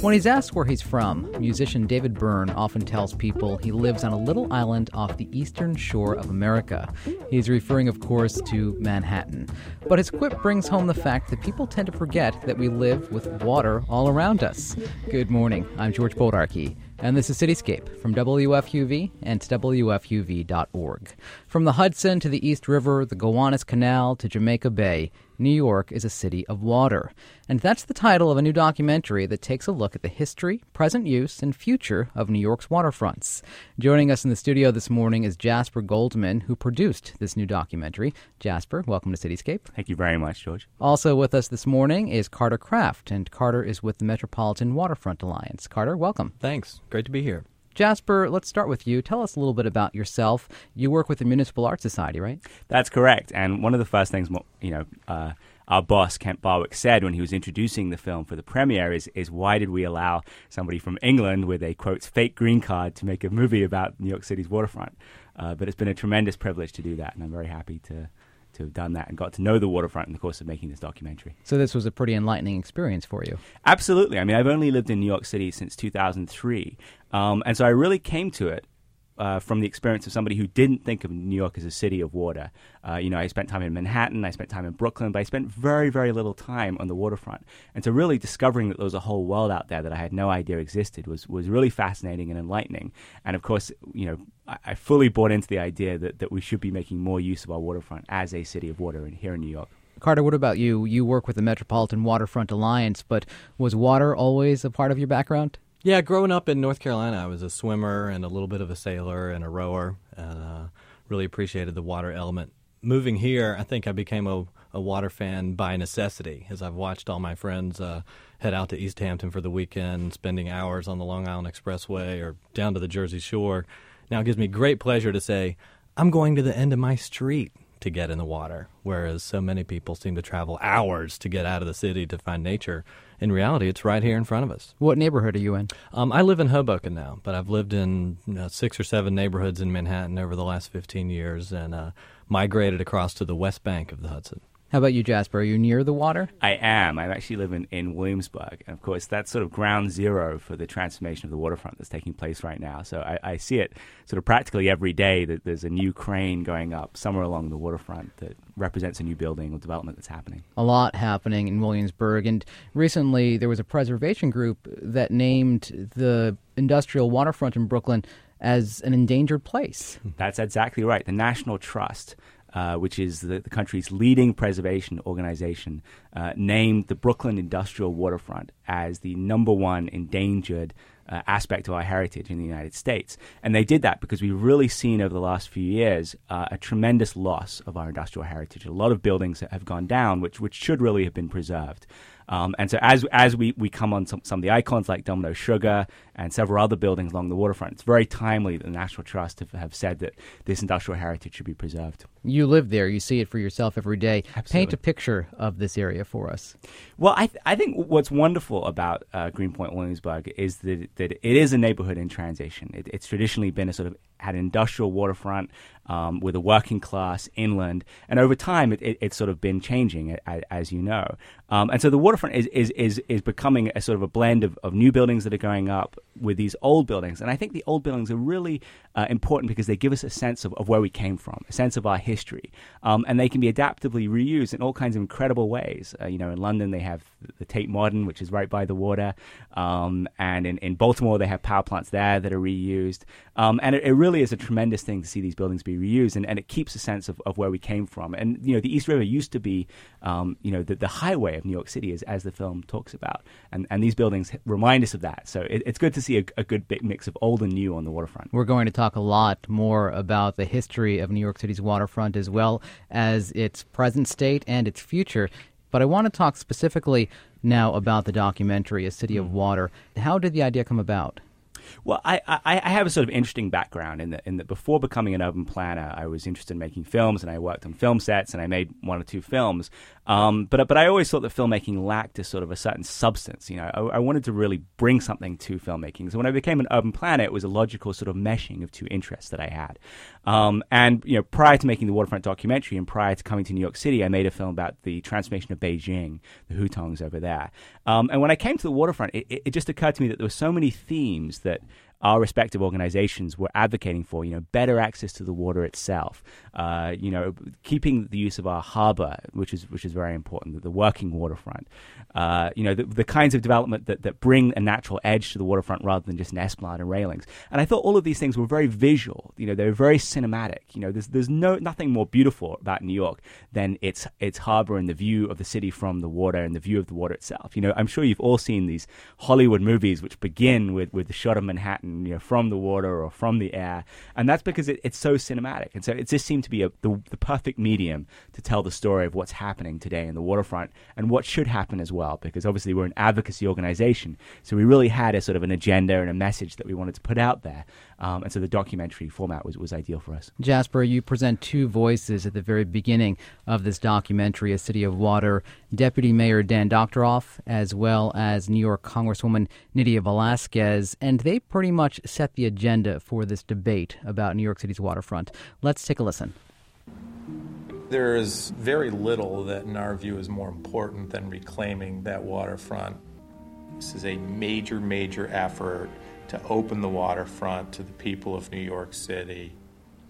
When he's asked where he's from, musician David Byrne often tells people he lives on a little island off the eastern shore of America. He's referring, of course, to Manhattan. But his quip brings home the fact that people tend to forget that we live with water all around us. Good morning. I'm George Bodarky. And this is Cityscape from WFUV and WFUV.org. From the Hudson to the East River, the Gowanus Canal to Jamaica Bay, New York is a city of water. And that's the title of a new documentary that takes a look at the history, present use, and future of New York's waterfronts. Joining us in the studio this morning is Jasper Goldman, who produced this new documentary. Jasper, welcome to Cityscape. Thank you very much, George. Also with us this morning is Carter Craft, and Carter is with the Metropolitan Waterfront Alliance. Carter, welcome. Thanks. Great to be here. Jasper, let's start with you. Tell us a little bit about yourself. You work with the Municipal Art Society, right? That's correct. And one of the first things, you know, uh, our boss Kent Barwick said when he was introducing the film for the premiere is, is why did we allow somebody from England with a quote fake green card to make a movie about New York City's waterfront? Uh, but it's been a tremendous privilege to do that, and I'm very happy to to have done that and got to know the waterfront in the course of making this documentary. So this was a pretty enlightening experience for you. Absolutely. I mean, I've only lived in New York City since 2003, um, and so I really came to it uh, from the experience of somebody who didn't think of New York as a city of water. Uh, you know, I spent time in Manhattan, I spent time in Brooklyn, but I spent very, very little time on the waterfront. And so, really discovering that there was a whole world out there that I had no idea existed was was really fascinating and enlightening. And of course, you know, I, I fully bought into the idea that that we should be making more use of our waterfront as a city of water in, here in New York. Carter, what about you? You work with the Metropolitan Waterfront Alliance, but was water always a part of your background? Yeah, growing up in North Carolina, I was a swimmer and a little bit of a sailor and a rower, and uh, really appreciated the water element. Moving here, I think I became a, a water fan by necessity, as I've watched all my friends uh, head out to East Hampton for the weekend, spending hours on the Long Island Expressway or down to the Jersey Shore. Now it gives me great pleasure to say, I'm going to the end of my street to get in the water, whereas so many people seem to travel hours to get out of the city to find nature in reality, it's right here in front of us. What neighborhood are you in? Um, I live in Hoboken now, but I've lived in you know, six or seven neighborhoods in Manhattan over the last 15 years and uh, migrated across to the west bank of the Hudson. How about you, Jasper? Are you near the water? I am. I'm actually live in, in Williamsburg. And of course, that's sort of ground zero for the transformation of the waterfront that's taking place right now. So I, I see it sort of practically every day that there's a new crane going up somewhere along the waterfront that represents a new building or development that's happening. A lot happening in Williamsburg. And recently, there was a preservation group that named the industrial waterfront in Brooklyn as an endangered place. That's exactly right. The National Trust uh, which is the, the, country's leading preservation organization, uh, named the Brooklyn Industrial Waterfront as the number one endangered uh, aspect of our heritage in the United States. And they did that because we've really seen over the last few years uh, a tremendous loss of our industrial heritage. A lot of buildings have gone down, which, which should really have been preserved. Um, and so as as we, we come on some, some of the icons like Domino Sugar and several other buildings along the waterfront, it's very timely that the National Trust have, have said that this industrial heritage should be preserved. You live there, you see it for yourself every day. Absolutely. Paint a picture of this area for us. Well, I, th- I think what's wonderful about uh, Greenpoint Williamsburg is that, that it is a neighborhood in transition. It, it's traditionally been a sort of had an industrial waterfront um, with a working class inland, and over time it, it, it's sort of been changing, as, as you know. Um, and so the waterfront is, is, is, is becoming a sort of a blend of, of new buildings that are going up with these old buildings. And I think the old buildings are really uh, important because they give us a sense of, of where we came from, a sense of our history. Um, and they can be adaptively reused in all kinds of incredible ways. Uh, you know, in London, they have the Tate Modern, which is right by the water. Um, and in, in Baltimore, they have power plants there that are reused. Um, and it, it really really is a tremendous thing to see these buildings be reused, and, and it keeps a sense of, of where we came from. And you know, the East River used to be, um, you know, the, the highway of New York City, as, as the film talks about, and and these buildings remind us of that. So it, it's good to see a, a good big mix of old and new on the waterfront. We're going to talk a lot more about the history of New York City's waterfront as well as its present state and its future. But I want to talk specifically now about the documentary, A City of mm. Water. How did the idea come about? Well, I, I, I, have a sort of interesting background in that in before becoming an urban planner, I was interested in making films, and I worked on film sets, and I made one or two films. Um, but but I always thought that filmmaking lacked a sort of a certain substance. You know, I, I, wanted to really bring something to filmmaking. So when I became an urban planner, it was a logical sort of meshing of two interests that I had. Um, and you know, prior to making the waterfront documentary, and prior to coming to New York City, I made a film about the transformation of Beijing, the Hutongs over there. Um, and when I came to the waterfront, it, it just occurred to me that there were so many themes that that our respective organizations were advocating for, you know, better access to the water itself, uh, you know, keeping the use of our harbor, which is which is very important, the working waterfront, uh, you know, the, the, kinds of development that, that bring a natural edge to the waterfront rather than just an esplanade and railings. And I thought all of these things were very visual, you know, they were very cinematic. You know, there's there's no nothing more beautiful about New York than its its harbor and the view of the city from the water and the view of the water itself. You know, I'm sure you've all seen these Hollywood movies which begin with with the shot of Manhattan you know, from the water or from the air, and that's because it, it's so cinematic. And so it just seemed to be a, the, the perfect medium to tell the story of what's happening today in the waterfront and what should happen as well. Because obviously we're an advocacy organization, so we really had a sort of an agenda and a message that we wanted to put out there. Um, and so the documentary format was, was ideal for us. Jasper, you present two voices at the very beginning of this documentary, A City of Water, Deputy Mayor Dan Doctoroff, as well as New York Congresswoman Nydia Velázquez, and they pretty much set the agenda for this debate about New York City's waterfront. Let's take a listen. There is very little that, in our view, is more important than reclaiming that waterfront. This is a major, major effort to open the waterfront to the people of New York City.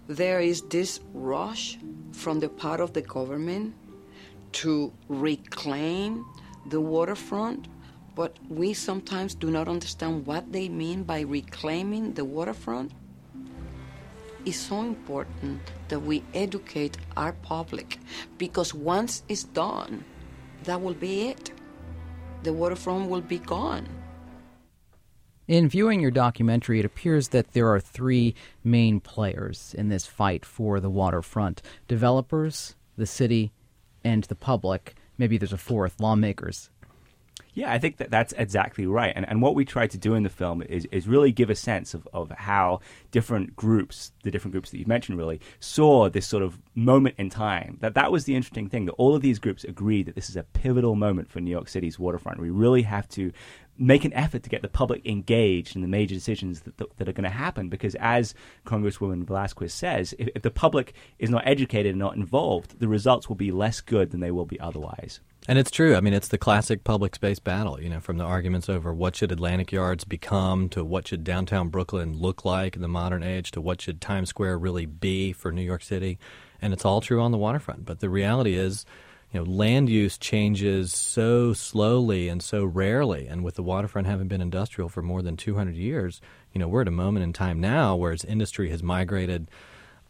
There is this rush from the part of the government to reclaim the waterfront, but we sometimes do not understand what they mean by reclaiming the waterfront. It's so important that we educate our public because once it's done, that will be it. The waterfront will be gone. In viewing your documentary, it appears that there are three main players in this fight for the waterfront developers, the city, and the public. Maybe there's a fourth lawmakers. Yeah, I think that that's exactly right. And, and what we tried to do in the film is, is really give a sense of, of how different groups, the different groups that you've mentioned, really saw this sort of moment in time. That that was the interesting thing, that all of these groups agreed that this is a pivotal moment for New York City's waterfront. We really have to make an effort to get the public engaged in the major decisions that, that, that are going to happen. Because as Congresswoman Velázquez says, if, if the public is not educated and not involved, the results will be less good than they will be otherwise. And it's true. I mean, it's the classic public space battle, you know, from the arguments over what should Atlantic Yards become to what should downtown Brooklyn look like in the modern age to what should Times Square really be for New York City. And it's all true on the waterfront. But the reality is, you know, land use changes so slowly and so rarely. And with the waterfront having been industrial for more than 200 years, you know, we're at a moment in time now where its industry has migrated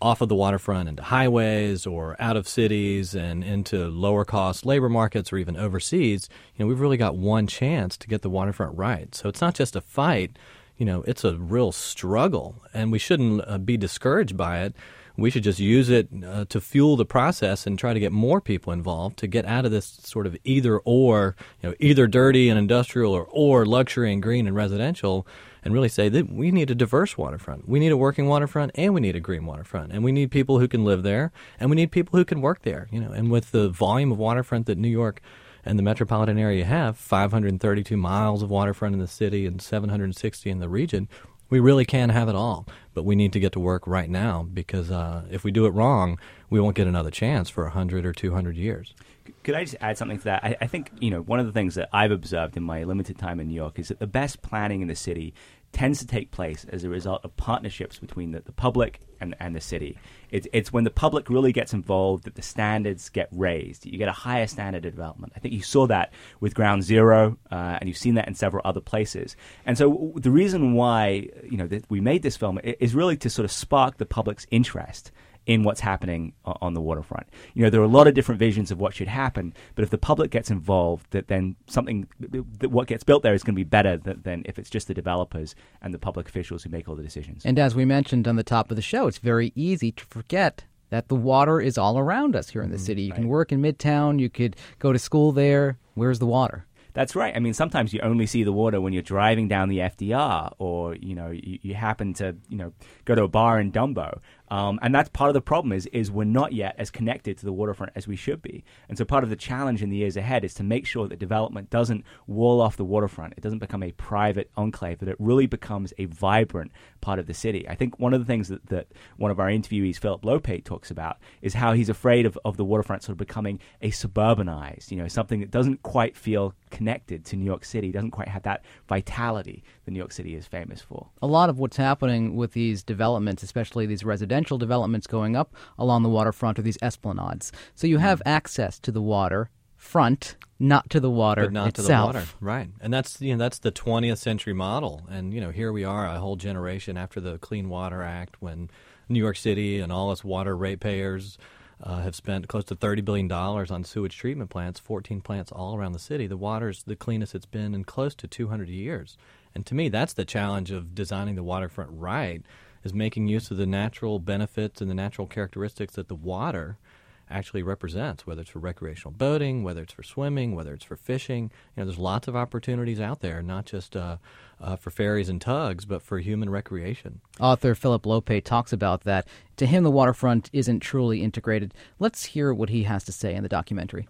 off of the waterfront into highways or out of cities and into lower cost labor markets or even overseas. You know, we've really got one chance to get the waterfront right. So it's not just a fight, you know, it's a real struggle. And we shouldn't uh, be discouraged by it we should just use it uh, to fuel the process and try to get more people involved to get out of this sort of either or, you know, either dirty and industrial or, or luxury and green and residential, and really say that we need a diverse waterfront. We need a working waterfront and we need a green waterfront. And we need people who can live there and we need people who can work there, you know. And with the volume of waterfront that New York and the metropolitan area have 532 miles of waterfront in the city and 760 in the region we really can have it all, but we need to get to work right now because uh, if we do it wrong, we won't get another chance for 100 or 200 years. Could I just add something to that? I, I, think, you know, one of the things that I've observed in my limited time in New York is that the best planning in the city tends to take place as a result of partnerships between the, the public and, and the city. It's, it's when the public really gets involved that the standards get raised. You get a higher standard of development. I think you saw that with Ground Zero, uh, and you've seen that in several other places. And so the reason why you know that we made this film is really to sort of spark the public's interest in what's happening on the waterfront. You know, there are a lot of different visions of what should happen, but if the public gets involved, that then something that what gets built there is going to be better than, than if it's just the developers and the public officials who make all the decisions. And as we mentioned on the top of the show, it's very easy to forget that the water is all around us here in the mm, city. You right. can work in Midtown, you could go to school there. Where's the water? That's right. I mean, sometimes you only see the water when you're driving down the FDR, or you know, you, you happen to you know go to a bar in Dumbo. Um, and that's part of the problem is is we're not yet as connected to the waterfront as we should be. And so part of the challenge in the years ahead is to make sure that development doesn't wall off the waterfront. It doesn't become a private enclave, that it really becomes a vibrant part of the city. I think one of the things that, that one of our interviewees, Philip Lopate, talks about is how he's afraid of, of the waterfront sort of becoming a suburbanized, you know, something that doesn't quite feel connected to New York City, doesn't quite have that vitality that New York City is famous for. A lot of what's happening with these developments, especially these residential developments going up along the waterfront, are these esplanades. So you have access to the water front, not to the water but not itself. to the water, right? And that's you know that's the 20th century model. And you know here we are, a whole generation after the Clean Water Act, when New York City and all its water ratepayers uh, have spent close to $30 billion on sewage treatment plants, 14 plants all around the city. The water's the cleanest it's been in close to 200 years. And to me, that's the challenge of designing the waterfront right, is making use of the natural benefits and the natural characteristics that the water – actually represents, whether it's for recreational boating, whether it's for swimming, whether it's for fishing. You know, there's lots of opportunities out there, not just uh, uh, for ferries and tugs, but for human recreation. Author Philip Lopate talks about that. To him, the waterfront isn't truly integrated. Let's hear what he has to say in the documentary.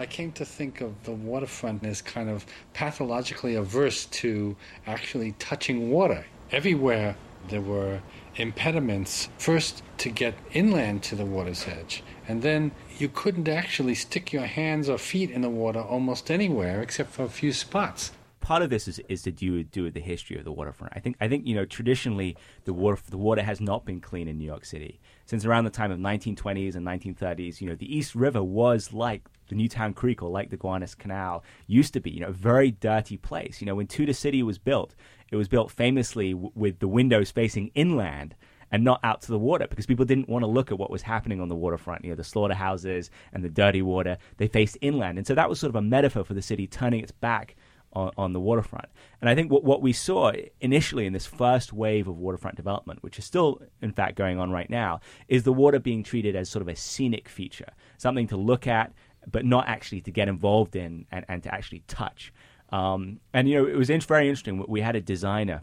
I came to think of the waterfront as kind of pathologically averse to actually touching water. Everywhere there were impediments, first to get inland to the water's edge, and then you couldn't actually stick your hands or feet in the water almost anywhere except for a few spots part of this is, is to do, do with the history of the waterfront. I think I think you know traditionally the water the water has not been clean in New York City since around the time of 1920s and 1930s. You know the East River was like the Newtown Creek or like the Gowanus Canal used to be. You know a very dirty place. You know when Tudor City was built, it was built famously w- with the windows facing inland and not out to the water because people didn't want to look at what was happening on the waterfront, you know, the slaughterhouses and the dirty water. They faced inland. And so that was sort of a metaphor for the city turning its back on, on the waterfront. And I think what, what we saw initially in this first wave of waterfront development, which is still, in fact, going on right now, is the water being treated as sort of a scenic feature, something to look at, but not actually to get involved in and, and to actually touch. Um, and, you know, it was very interesting. We had a designer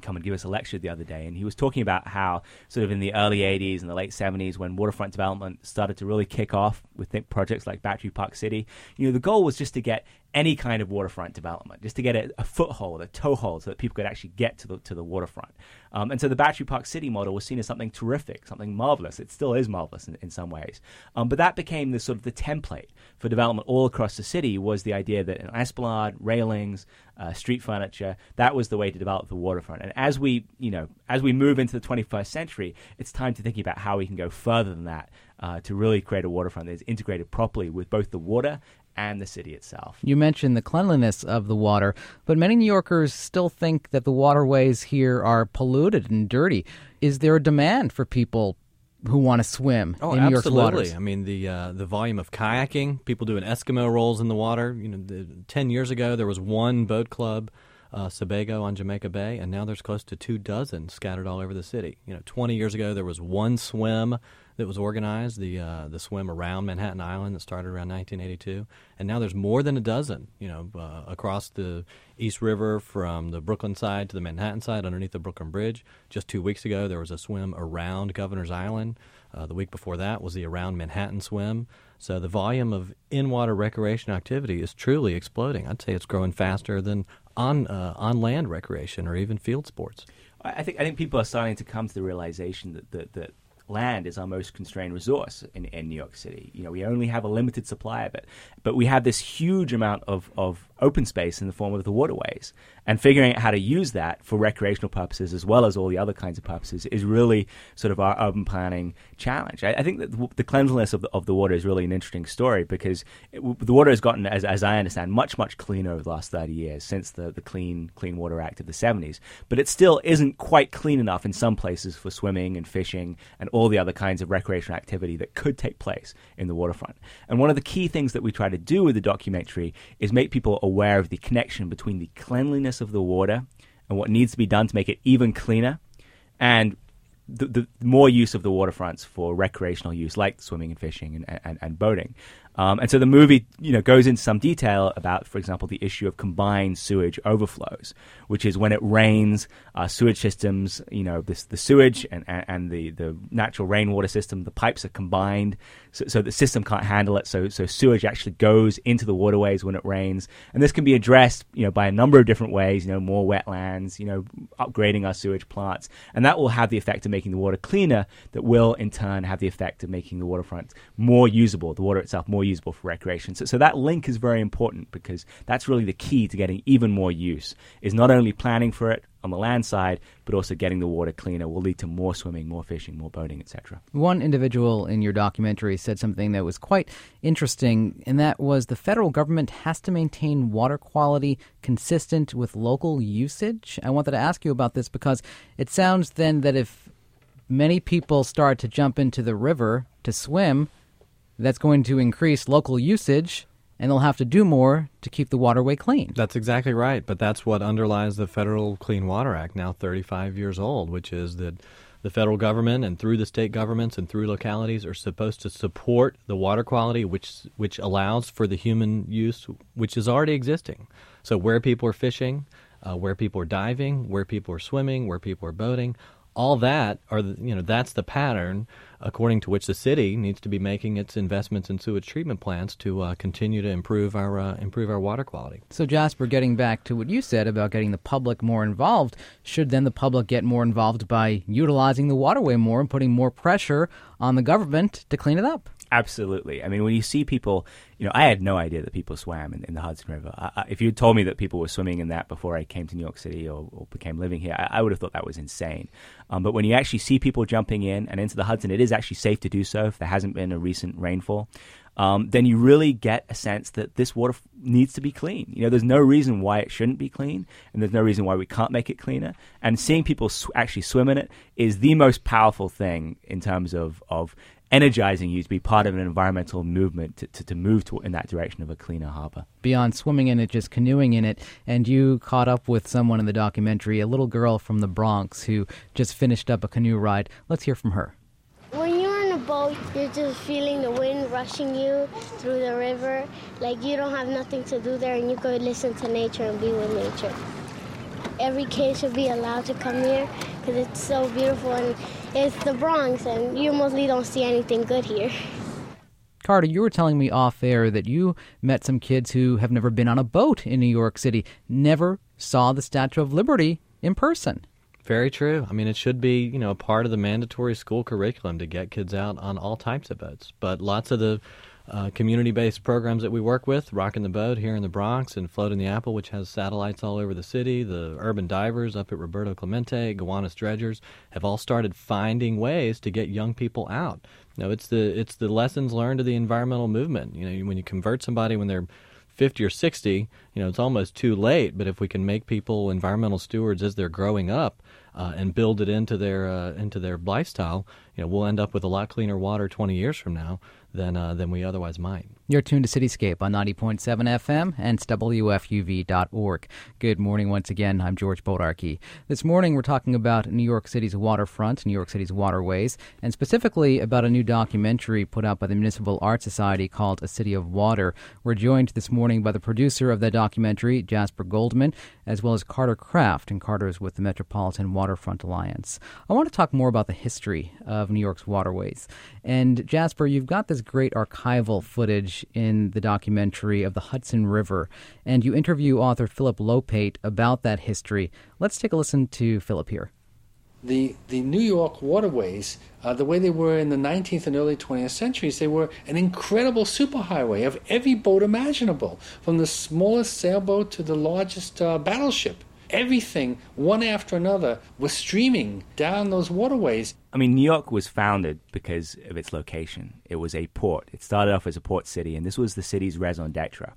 come and give us a lecture the other day, and he was talking about how, sort of in the early 80s and the late 70s, when waterfront development started to really kick off with projects like Battery Park City, you know, the goal was just to get any kind of waterfront development, just to get a, a, foothold, a toehold, so that people could actually get to the to the waterfront. Um, and so the Battery Park City model was seen as something terrific, something marvelous. It still is marvelous in, in some ways, um, but that became the sort of the template for development all across the city. Was the idea that an esplanade, railings, uh, street furniture, that was the way to develop the waterfront. And as we, you know, as we move into the 21st century, it's time to think about how we can go further than that uh, to really create a waterfront that is integrated properly with both the water and the city itself. You mentioned the cleanliness of the water, but many New Yorkers still think that the waterways here are polluted and dirty. Is there a demand for people who want to swim oh, in New York's absolutely. waters? I mean, the uh, the volume of kayaking, people doing Eskimo rolls in the water. You know, the, ten years ago there was one boat club, uh, Sebago on Jamaica Bay, and now there's close to two dozen scattered all over the city. You know, twenty years ago there was one swim that was organized, the uh, the swim around Manhattan Island that started around 1982, and now there's more than a dozen. You know, uh, across the East River from the Brooklyn side to the Manhattan side, underneath the Brooklyn Bridge. Just two weeks ago, there was a swim around Governor's Island. Uh, the week before that was the around Manhattan swim. So the volume of in-water recreation activity is truly exploding. I'd say it's growing faster than on uh, on land recreation or even field sports. I think I think people are starting to come to the realization that that, that land is our most constrained resource in, in New York City. You know, we only have a limited supply of it, but we have this huge amount of, of open space in the form of the waterways. And figuring out how to use that for recreational purposes as well as all the other kinds of purposes is really sort of our urban planning challenge. I, I think that the cleanliness of the, of the water is really an interesting story because it, the water has gotten, as, as I understand, much, much cleaner over the last 30 years since the, the Clean, Clean Water Act of the 70s. But it still isn't quite clean enough in some places for swimming and fishing and all the other kinds of recreational activity that could take place in the waterfront. And one of the key things that we try to do with the documentary is make people aware of the connection between the cleanliness of the water and what needs to be done to make it even cleaner and the, the more use of the waterfronts for recreational use, like swimming and fishing and, and, and boating. Um, and so the movie, you know, goes into some detail about, for example, the issue of combined sewage overflows, which is when it rains, uh, sewage systems, you know, this, the sewage and, and, and, the, the natural rainwater system, the pipes are combined, so, so, the system can't handle it. So, so sewage actually goes into the waterways when it rains, and this can be addressed, you know, by a number of different ways. You know, more wetlands, you know, upgrading our sewage plants, and that will have the effect of making the water cleaner. That will in turn have the effect of making the waterfront more usable, the water itself more usable for recreation. So, so that link is very important because that's really the key to getting even more use. Is not only planning for it, on the land side, but also getting the water cleaner will lead to more swimming, more fishing, more boating, etc. One individual in your documentary said something that was quite interesting, and that was the federal government has to maintain water quality consistent with local usage. I wanted to ask you about this because it sounds then that if many people start to jump into the river to swim, that's going to increase local usage and they'll have to do more to keep the waterway clean. That's exactly right. But that's what underlies the Federal Clean Water Act, now 35 years old, which is that the federal government and through the state governments and through localities are supposed to support the water quality which which allows for the human use which is already existing. So where people are fishing, uh, where people are diving, where people are swimming, where people are boating, all that are you know that's the pattern according to which the city needs to be making its investments in sewage treatment plants to uh, continue to improve our uh, improve our water quality. So Jasper, getting back to what you said about getting the public more involved, should then the public get more involved by utilizing the waterway more and putting more pressure on the government to clean it up? Absolutely. I mean, when you see people, you know, I had no idea that people swam in, in the Hudson River. I, I, if you had told me that people were swimming in that before I came to New York City or, or became living here, I, I, would have thought that was insane. Um, but when you actually see people jumping in and into the Hudson, it is actually safe to do so if there hasn't been a recent rainfall. Um, then you really get a sense that this water f- needs to be clean. You know, there's no reason why it shouldn't be clean, and there's no reason why we can't make it cleaner. And seeing people sw- actually swim in it is the most powerful thing in terms of, of energizing you to be part of an environmental movement to, to, to move to, in that direction of a cleaner harbor. Beyond swimming in it, just canoeing in it, and you caught up with someone in the documentary, a little girl from the Bronx who just finished up a canoe ride. Let's hear from her. When you're on a boat, you're just feeling the wind rushing you through the river. Like you don't have nothing to do there, and you could listen to nature and be with nature. Every kid should be allowed to come here because it's so beautiful and it's the Bronx, and you mostly don't see anything good here. Carter, you were telling me off air that you met some kids who have never been on a boat in New York City, never saw the Statue of Liberty in person. Very true. I mean, it should be, you know, a part of the mandatory school curriculum to get kids out on all types of boats. But lots of the uh, community-based programs that we work with, Rocking the Boat here in the Bronx and Floating the Apple, which has satellites all over the city, the Urban Divers up at Roberto Clemente, Gowanus Dredgers, have all started finding ways to get young people out. You know, it's the it's the lessons learned of the environmental movement. You know, when you convert somebody when they're 50 or 60, you know, it's almost too late. But if we can make people environmental stewards as they're growing up uh, and build it into their uh, into their lifestyle, you know, we'll end up with a lot cleaner water 20 years from now than uh, than we otherwise might. You're tuned to Cityscape on 90.7 FM and WFUV.org. Good morning once again. I'm George Bodarky. This morning we're talking about New York City's waterfront, New York City's waterways, and specifically about a new documentary put out by the Municipal Art Society called A City of Water. We're joined this morning by the producer of that documentary, Jasper Goldman, as well as Carter Craft, and Carter's with the Metropolitan Waterfront Alliance. I want to talk more about the history of New York's waterways. And Jasper, you've got this great archival footage in the documentary of the Hudson River, and you interview author Philip Lopate about that history. Let's take a listen to Philip here. The, the New York waterways, uh, the way they were in the 19th and early 20th centuries, they were an incredible superhighway of every boat imaginable, from the smallest sailboat to the largest uh, battleship everything, one after another, was streaming down those waterways. I mean, New York was founded because of its location. It was a port. It started off as a port city, and this was the city's raison d'etre.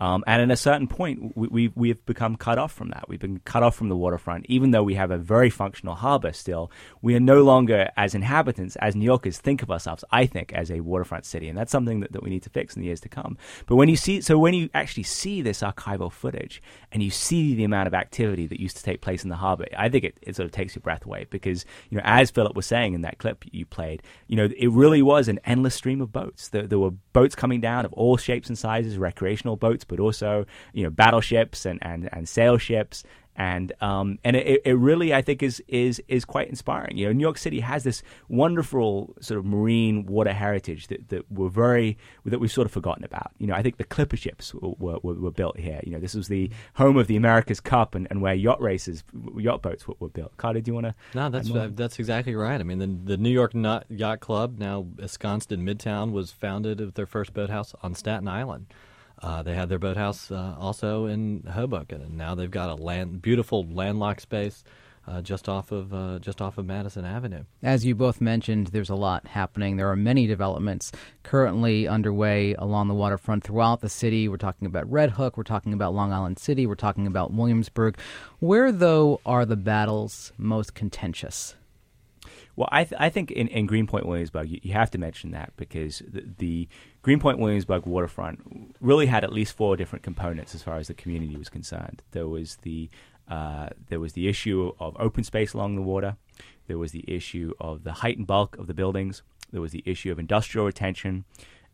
Um, and at a certain point, we, we, we have become cut off from that. We've been cut off from the waterfront. Even though we have a very functional harbor still, we are no longer, as inhabitants, as New Yorkers, think of ourselves, I think, as a waterfront city. And that's something that, that we need to fix in the years to come. But when you see, so when you actually see this archival footage and you see the amount of activity that used to take place in the harbor, I think it, it sort of takes your breath away because, you know, as Philip was saying in that clip you played, you know, it really was an endless stream of boats. There, there were boats coming down of all shapes and sizes, recreational boats, but also you know battleships and and and sail ships and um, and it, it really I think is is is quite inspiring. You know, New York City has this wonderful sort of marine water heritage that, that we're very that we've sort of forgotten about. You know, I think the clipper ships were, were, were built here. You know, this was the home of the America's Cup and, and where yacht races, yacht boats were, were built. Carter, do you want to? No, that's uh, that's exactly right. I mean, the, the New York Yacht Club, now ensconced in Midtown, was founded of their first boathouse on Staten Island. Uh, they had their boathouse uh, also in Hoboken, and now they've got a land, beautiful landlocked space uh, just off of uh, just off of Madison Avenue. As you both mentioned, there's a lot happening. There are many developments currently underway along the waterfront throughout the city. We're talking about Red Hook. We're talking about Long Island City. We're talking about Williamsburg. Where though are the battles most contentious? Well, I, th- I think in, in Greenpoint Williamsburg, you, you, have to mention that because the, the Greenpoint Williamsburg waterfront really had at least four different components as far as the community was concerned. There was the uh, there was the issue of open space along the water. There was the issue of the height and bulk of the buildings. There was the issue of industrial retention,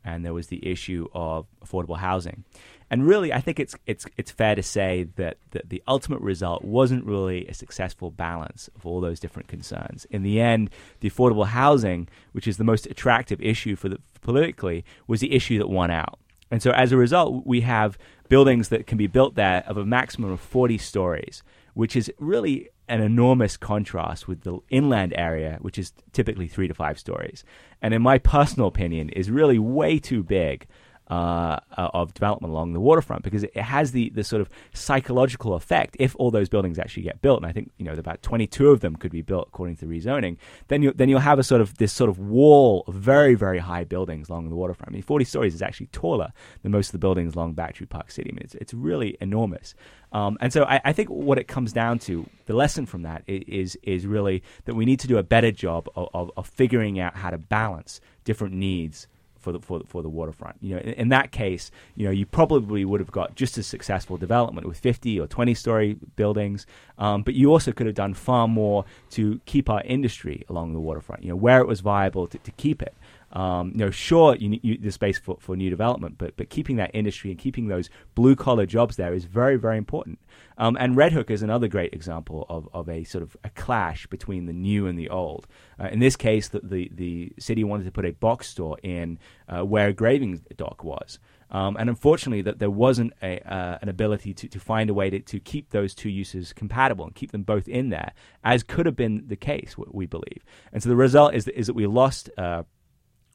and there was the issue of affordable housing. And really, I think it's it's it's fair to say that, that the ultimate result wasn't really a successful balance of all those different concerns. In the end, the affordable housing, which is the most attractive issue for the politically, was the issue that won out. And so, as a result, we have buildings that can be built there of a maximum of 40 stories, which is really an enormous contrast with the inland area, which is typically three to five stories. And in my personal opinion, is really way too big uh, uh, of development along the waterfront because it has the, the sort of psychological effect. If all those buildings actually get built and I think you know about 22 of them could be built according to the rezoning then you then you'll have a sort of this sort of wall of very very high buildings along the waterfront. I mean 40 stories is actually taller than most of the buildings along Battery Park City. I mean it's, it's really enormous. Um, and so I, I, think what it comes down to the lesson from that is is really that we need to do a better job of, of, of figuring out how to balance different needs for the for, for the waterfront. You know, in, in, that case, you know, you probably would have got just as successful development with 50 or 20 story buildings, um, but you also could have done far more to keep our industry along the waterfront. You know, where it was viable to, to keep it. Um, you know, sure, you the space for, for new development, but but keeping that industry and keeping those blue collar jobs there is very very important. Um, and Red Hook is another great example of, of a sort of a clash between the new and the old. Uh, in this case, the, the, the city wanted to put a box store in uh, where a graving dock was. Um, and unfortunately, that there wasn't a, uh, an ability to, to find a way to, to keep those two uses compatible and keep them both in there, as could have been the case, we believe. And so the result is that, is that we lost uh,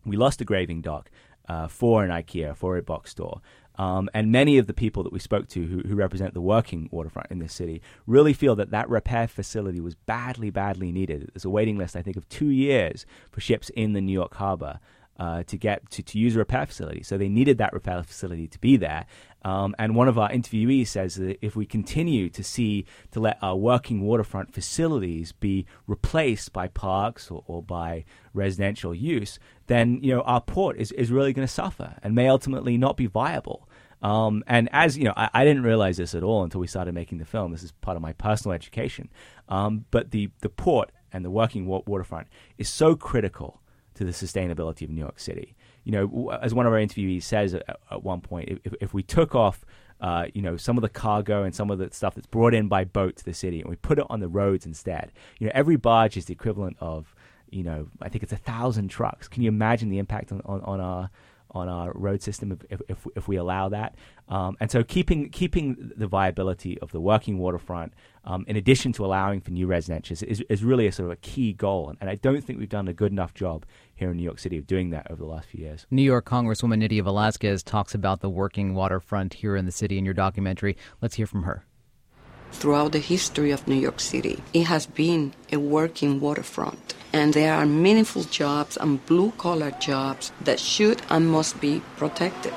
we lost a graving dock uh, for an IKEA for a box store. Um, and many of the people that we spoke to who, who, represent the working waterfront in this city really feel that that repair facility was badly, badly needed. There's a waiting list, I think, of two years for ships in the New York harbor. Uh, to get to, to use a repair facility. So they needed that repair facility to be there. Um, and one of our interviewees says that if we continue to see to let our working waterfront facilities be replaced by parks or, or by residential use, then you know our port is, is really going to suffer and may ultimately not be viable. Um, and as you know, I, I, didn't realize this at all until we started making the film. This is part of my personal education. Um, but the the port and the working wa- waterfront is so critical to the sustainability of New York City. You know, as one of our interviewees says at, at one point, if, if we took off uh, you know, some of the cargo and some of the stuff that's brought in by boat to the city, and we put it on the roads instead. You know, every barge is the equivalent of you know, I think it's a thousand trucks. Can you imagine the impact on, on, on our on our road system if, if, if we allow that. Um, and so keeping keeping the viability of the working waterfront, um, in addition to allowing for new residentials, is, is really a sort of a key goal. And I don't think we've done a good enough job here in New York City of doing that over the last few years. New York Congresswoman Nydia Velázquez talks about the working waterfront here in the city in your documentary. Let's hear from her. Throughout the history of New York City, it has been a working waterfront. And there are meaningful jobs and blue collar jobs that should and must be protected.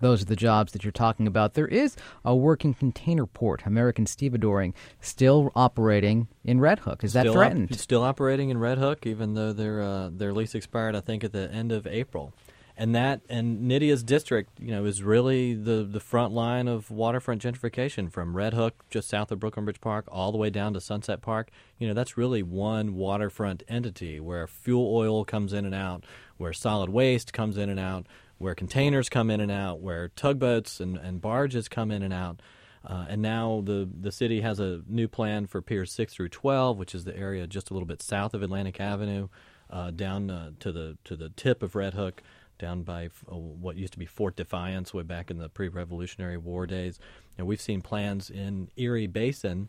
Those are the jobs that you're talking about. There is a working container port, American Stevedoring, still operating in Red Hook. Is that still threatened? Op- still operating in Red Hook, even though their uh, their lease expired, I think, at the end of April. And that and Nydia's district, you know, is really the the front line of waterfront gentrification from Red Hook, just south of Brooklyn Bridge Park, all the way down to Sunset Park. You know, that's really one waterfront entity where fuel oil comes in and out, where solid waste comes in and out, where containers come in and out, where tugboats and, and barges come in and out. Uh, and now the, the city has a new plan for Piers 6 through 12, which is the area just a little bit south of Atlantic Avenue, uh, down uh, to the to the tip of Red Hook, down by uh, what used to be Fort Defiance, way back in the pre-Revolutionary War days. And we've seen plans in Erie Basin,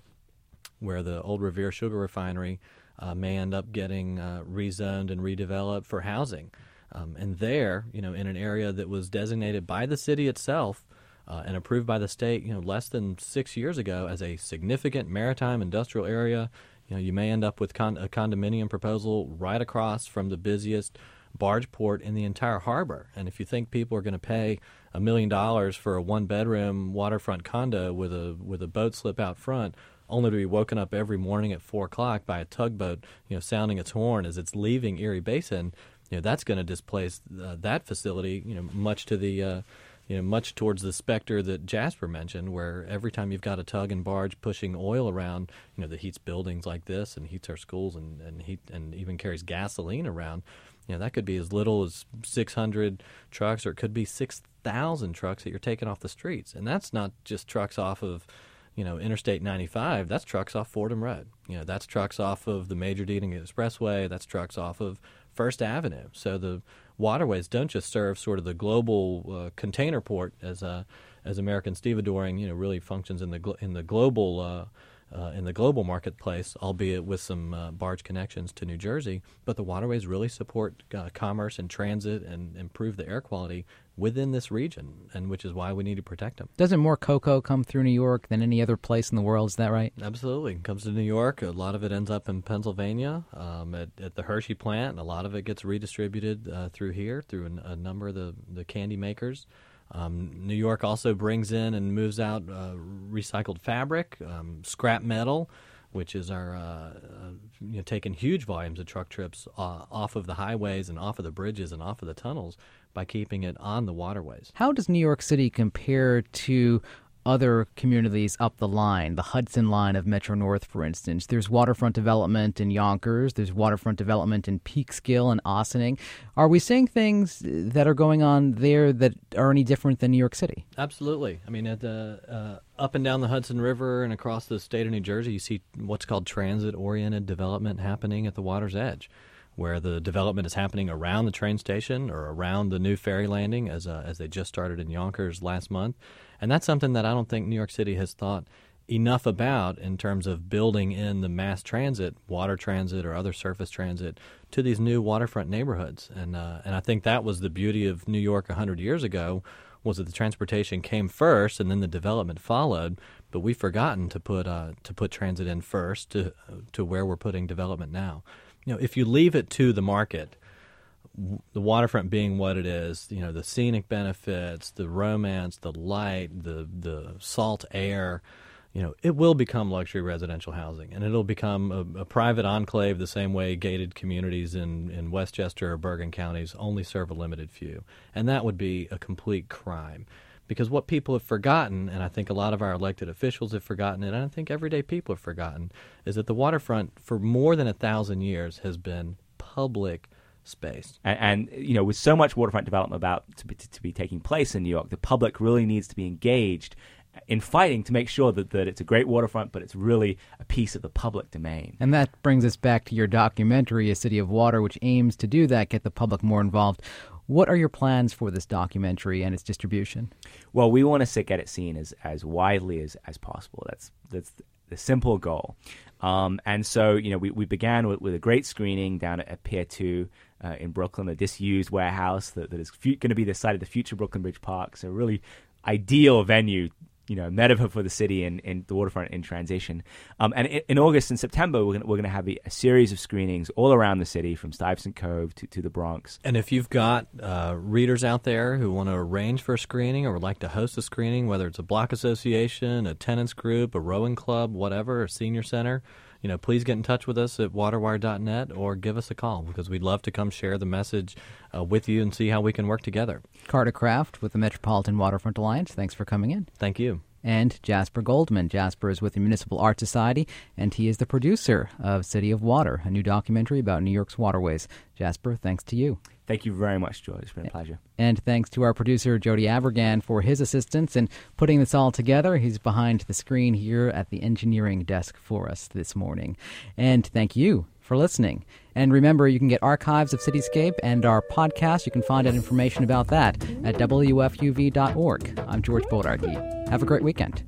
where the old Revere Sugar Refinery uh, may end up getting uh, rezoned and redeveloped for housing. Um, and there, you know, in an area that was designated by the city itself uh, and approved by the state, you know, less than six years ago as a significant maritime industrial area, you know, you may end up with con- a condominium proposal right across from the busiest barge port in the entire harbor. And if you think people are going to pay a million dollars for a one-bedroom waterfront condo with a with a boat slip out front, only to be woken up every morning at four o'clock by a tugboat, you know, sounding its horn as it's leaving Erie Basin, you know that's going to displace uh, that facility. You know, much to the uh, you know much towards the specter that Jasper mentioned, where every time you've got a tug and barge pushing oil around, you know, that heats buildings like this and heats our schools and and heat and even carries gasoline around. You know, that could be as little as 600 trucks, or it could be 6,000 trucks that you're taking off the streets, and that's not just trucks off of you know, Interstate 95, that's trucks off Fordham Road. You know, that's trucks off of the Major Deegan Expressway. That's trucks off of First Avenue. So the waterways don't just serve sort of the global uh, container port as uh, as American Stevedoring, you know, really functions in the in the global uh, uh, in the global marketplace, albeit with some uh, barge connections to New Jersey. But the waterways really support uh, commerce and transit and improve the air quality within this region, and which is why we need to protect them. Doesn't more cocoa come through New York than any other place in the world? Is that right? Absolutely. It comes to New York. A lot of it ends up in Pennsylvania um, at, at, the Hershey plant, and a lot of it gets redistributed uh, through here through an, a number of the, the candy makers. Um, New York also brings in and moves out uh, recycled fabric, um, scrap metal, which is our uh, uh, you know taking huge volumes of truck trips uh, off of the highways and off of the bridges and off of the tunnels by keeping it on the waterways. How does New York City compare to other communities up the line, the Hudson line of Metro North, for instance. There's waterfront development in Yonkers, there's waterfront development in Peekskill and Ossining. Are we seeing things that are going on there that are any different than New York City? Absolutely. I mean, at the, uh, up and down the Hudson River and across the state of New Jersey, you see what's called transit oriented development happening at the water's edge where the development is happening around the train station or around the new ferry landing, as uh, as they just started in Yonkers last month, and that's something that I don't think New York City has thought enough about in terms of building in the mass transit, water transit, or other surface transit to these new waterfront neighborhoods. And uh, and I think that was the beauty of New York hundred years ago was that the transportation came first and then the development followed. But we've forgotten to put uh, to put transit in first to to where we're putting development now you know, if you leave it to the market, the waterfront being what it is, you know, the scenic benefits, the romance, the light, the the salt air, you know, it will become luxury residential housing, and it'll become a, a private enclave the same way gated communities in in Westchester or Bergen counties only serve a limited few, and that would be a complete crime. Because what people have forgotten, and I think a lot of our elected officials have forgotten, and I think everyday people have forgotten, is that the waterfront for more than a thousand years has been public space. And, and, you know, with so much waterfront development about to be, to be taking place in New York, the public really needs to be engaged in fighting to make sure that, that it's a great waterfront, but it's really a piece of the public domain. And that brings us back to your documentary, A City of Water, which aims to do that, get the public more involved. What are your plans for this documentary and its distribution? Well, we want to get it seen as, as widely as, as possible. That's that's the simple goal. Um, and so, you know, we, we began with, with a great screening down at, at Pier 2 uh, in Brooklyn, a disused warehouse that, that is fu- going to be the site of the future Brooklyn Bridge Park. So, really ideal venue you know metaphor for the city and, and the waterfront in transition. Um, and in, in, August and September, we're going to have a, a, series of screenings all around the city, from Stuyvesant Cove to, to the Bronx. And if you've got uh, readers out there who want to arrange for a screening or would like to host a screening, whether it's a block association, a tenants group, a rowing club, whatever, a senior center you know, please get in touch with us at waterwire.net or give us a call because we'd love to come share the message uh, with you and see how we can work together. Carter Craft with the Metropolitan Waterfront Alliance, thanks for coming in. Thank you and Jasper Goldman. Jasper is with the Municipal Art Society, and he is the producer of City of Water, a new documentary about New York's waterways. Jasper, thanks to you. Thank you very much, George. It's been a pleasure. And thanks to our producer, Jody Abergan, for his assistance in putting this all together. He's behind the screen here at the engineering desk for us this morning. And thank you for listening. And remember, you can get archives of Cityscape and our podcast. You can find out information about that at WFUV.org. I'm George Bodarky. Have a great weekend.